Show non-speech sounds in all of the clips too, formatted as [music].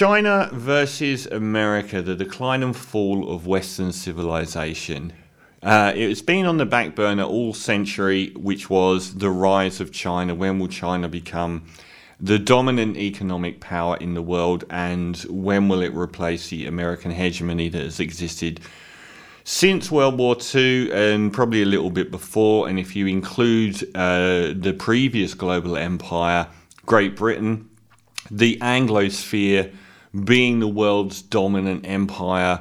China versus America, the decline and fall of Western civilization. Uh, it's been on the back burner all century, which was the rise of China. When will China become the dominant economic power in the world, and when will it replace the American hegemony that has existed since World War II and probably a little bit before? And if you include uh, the previous global empire, Great Britain, the Anglosphere being the world's dominant empire,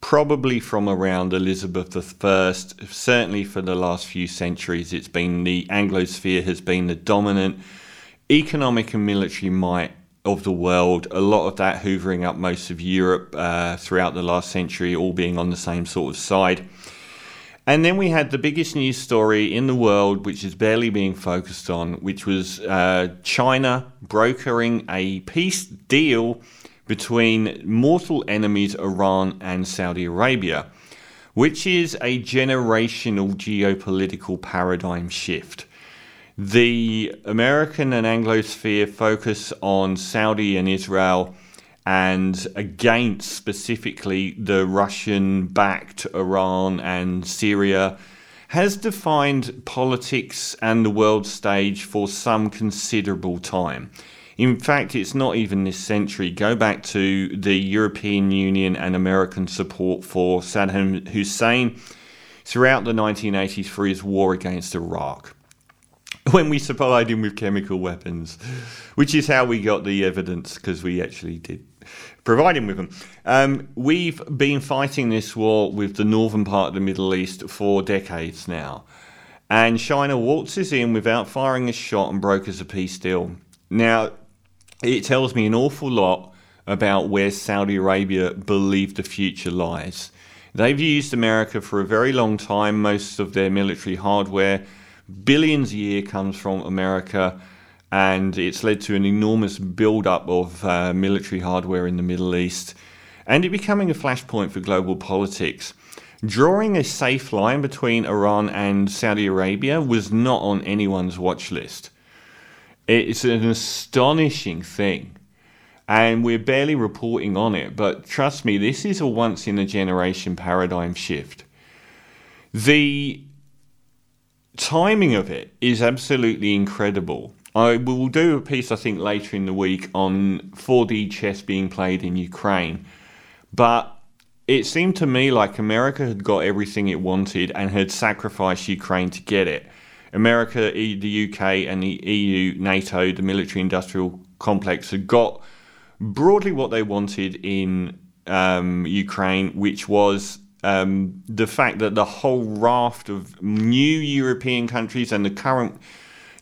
probably from around Elizabeth I. Certainly for the last few centuries, it's been the Anglosphere has been the dominant economic and military might of the world. A lot of that hoovering up most of Europe uh, throughout the last century, all being on the same sort of side. And then we had the biggest news story in the world, which is barely being focused on, which was uh, China brokering a peace deal between mortal enemies Iran and Saudi Arabia, which is a generational geopolitical paradigm shift. The American and Anglosphere focus on Saudi and Israel and against specifically the Russian backed Iran and Syria has defined politics and the world stage for some considerable time. In fact, it's not even this century. Go back to the European Union and American support for Saddam Hussein throughout the 1980s for his war against Iraq [laughs] when we supplied him with chemical weapons, which is how we got the evidence because we actually did provide him with them. Um, we've been fighting this war with the northern part of the Middle East for decades now. And China waltzes in without firing a shot and brokers a peace deal. Now, it tells me an awful lot about where Saudi Arabia believe the future lies. They've used America for a very long time. Most of their military hardware, billions a year, comes from America and it's led to an enormous build-up of uh, military hardware in the Middle East, and it becoming a flashpoint for global politics. Drawing a safe line between Iran and Saudi Arabia was not on anyone's watch list. It's an astonishing thing, and we're barely reporting on it, but trust me, this is a once in a generation paradigm shift. The timing of it is absolutely incredible I will do a piece, I think, later in the week on 4D chess being played in Ukraine. But it seemed to me like America had got everything it wanted and had sacrificed Ukraine to get it. America, the UK, and the EU, NATO, the military industrial complex had got broadly what they wanted in um, Ukraine, which was um, the fact that the whole raft of new European countries and the current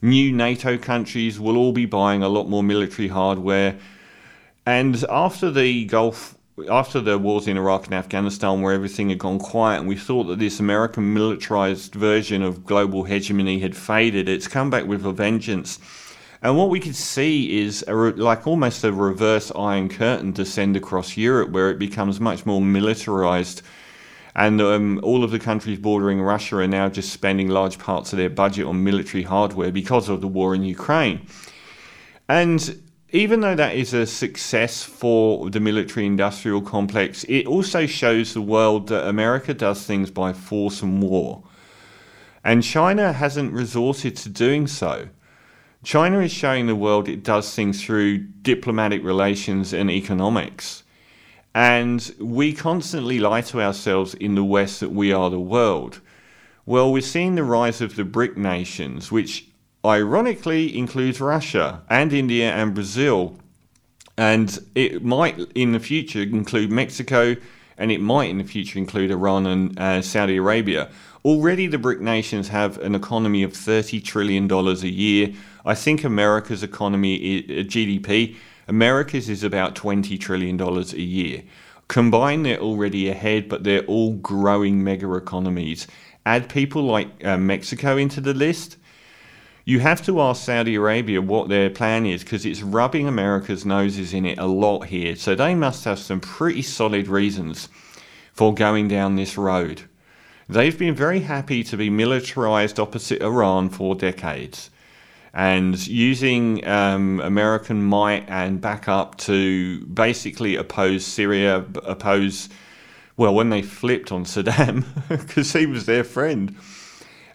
new NATO countries will all be buying a lot more military hardware. And after the Gulf, after the wars in Iraq and Afghanistan, where everything had gone quiet, and we thought that this American militarized version of global hegemony had faded, it's come back with a vengeance. And what we could see is a, like almost a reverse Iron Curtain descend across Europe, where it becomes much more militarized and um, all of the countries bordering Russia are now just spending large parts of their budget on military hardware because of the war in Ukraine. And even though that is a success for the military industrial complex, it also shows the world that America does things by force and war. And China hasn't resorted to doing so. China is showing the world it does things through diplomatic relations and economics. And we constantly lie to ourselves in the West that we are the world. Well, we're seeing the rise of the BRIC nations, which ironically includes Russia and India and Brazil. And it might in the future include Mexico, and it might in the future include Iran and uh, Saudi Arabia. Already, the BRIC nations have an economy of $30 trillion a year. I think America's economy, GDP, America's is about $20 trillion a year. Combined, they're already ahead, but they're all growing mega economies. Add people like uh, Mexico into the list. You have to ask Saudi Arabia what their plan is because it's rubbing America's noses in it a lot here. So they must have some pretty solid reasons for going down this road. They've been very happy to be militarized opposite Iran for decades. and using um, American might and backup to basically oppose Syria, oppose, well, when they flipped on Saddam, [laughs] because he was their friend.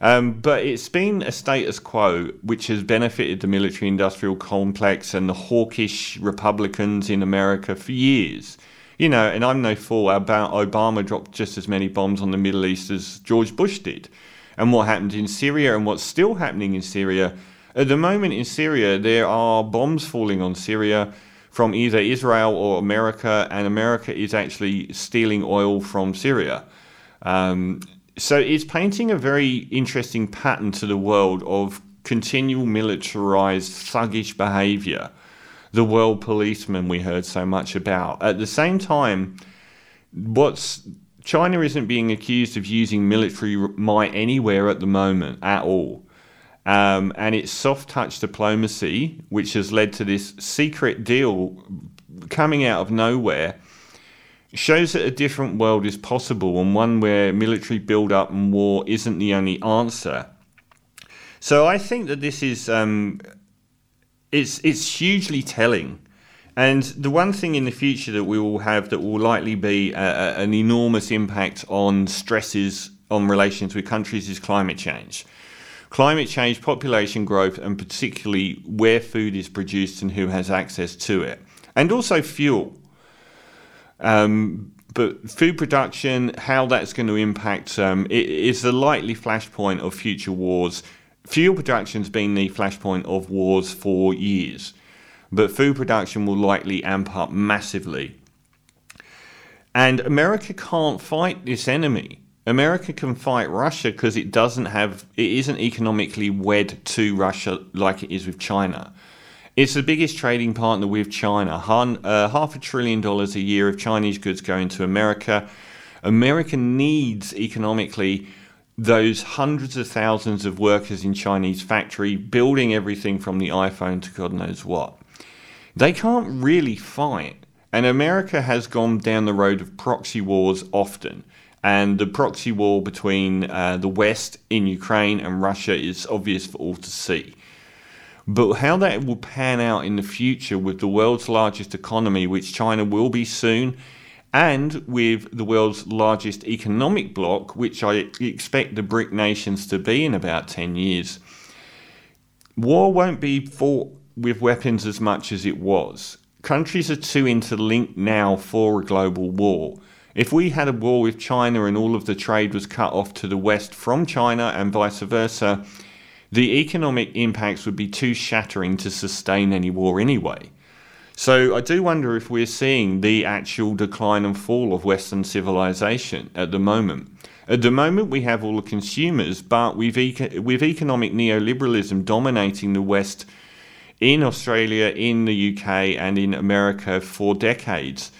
Um, but it's been a status quo which has benefited the military industrial complex and the hawkish Republicans in America for years. You know, and I'm no fool Obama dropped just as many bombs on the Middle East as George Bush did. And what happened in Syria and what's still happening in Syria. At the moment in Syria, there are bombs falling on Syria from either Israel or America, and America is actually stealing oil from Syria. Um, so it's painting a very interesting pattern to the world of continual militarized, thuggish behavior. The world policeman we heard so much about. At the same time, what's China isn't being accused of using military might anywhere at the moment at all. Um, and it's soft touch diplomacy, which has led to this secret deal coming out of nowhere shows that a different world is possible and one where military build up and war isn't the only answer. So I think that this is um, it's it's hugely telling. And the one thing in the future that we will have that will likely be a, a, an enormous impact on stresses on relations with countries is climate change. Climate change, population growth, and particularly where food is produced and who has access to it. And also fuel. Um, but food production, how that's going to impact, um, it is a likely flashpoint of future wars. Fuel production's been the flashpoint of wars for years, but food production will likely amp up massively. And America can't fight this enemy. America can fight Russia because it doesn't have, it isn't economically wed to Russia like it is with China. It's the biggest trading partner with China. Uh, half a trillion dollars a year of Chinese goods going to America. America needs economically those hundreds of thousands of workers in Chinese factory building everything from the iPhone to God knows what. They can't really fight. And America has gone down the road of proxy wars often. And the proxy war between uh, the West in Ukraine and Russia is obvious for all to see. But how that will pan out in the future with the world's largest economy, which China will be soon, and with the world's largest economic bloc, which I expect the BRIC nations to be in about 10 years, war won't be fought with weapons as much as it was. Countries are too interlinked now for a global war. If we had a war with China and all of the trade was cut off to the West from China and vice versa, the economic impacts would be too shattering to sustain any war anyway. So I do wonder if we're seeing the actual decline and fall of Western civilization at the moment. At the moment, we have all the consumers, but with, eco- with economic neoliberalism dominating the West in Australia, in the UK, and in America for decades,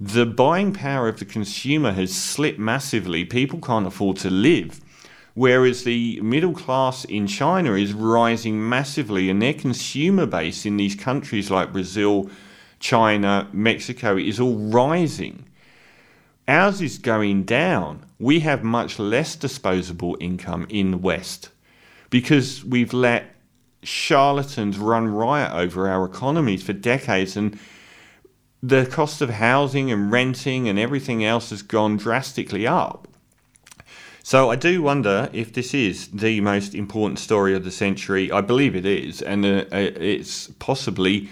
the buying power of the consumer has slipped massively. People can't afford to live. Whereas the middle class in China is rising massively, and their consumer base in these countries like Brazil, China, Mexico is all rising. Ours is going down. We have much less disposable income in the West because we've let charlatans run riot over our economies for decades and the cost of housing and renting and everything else has gone drastically up. So I do wonder if this is the most important story of the century. I believe it is, and uh, uh, it's possibly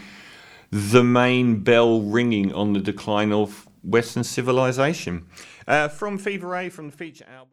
the main bell ringing on the decline of Western civilization. Uh, from Fever A, from the feature album.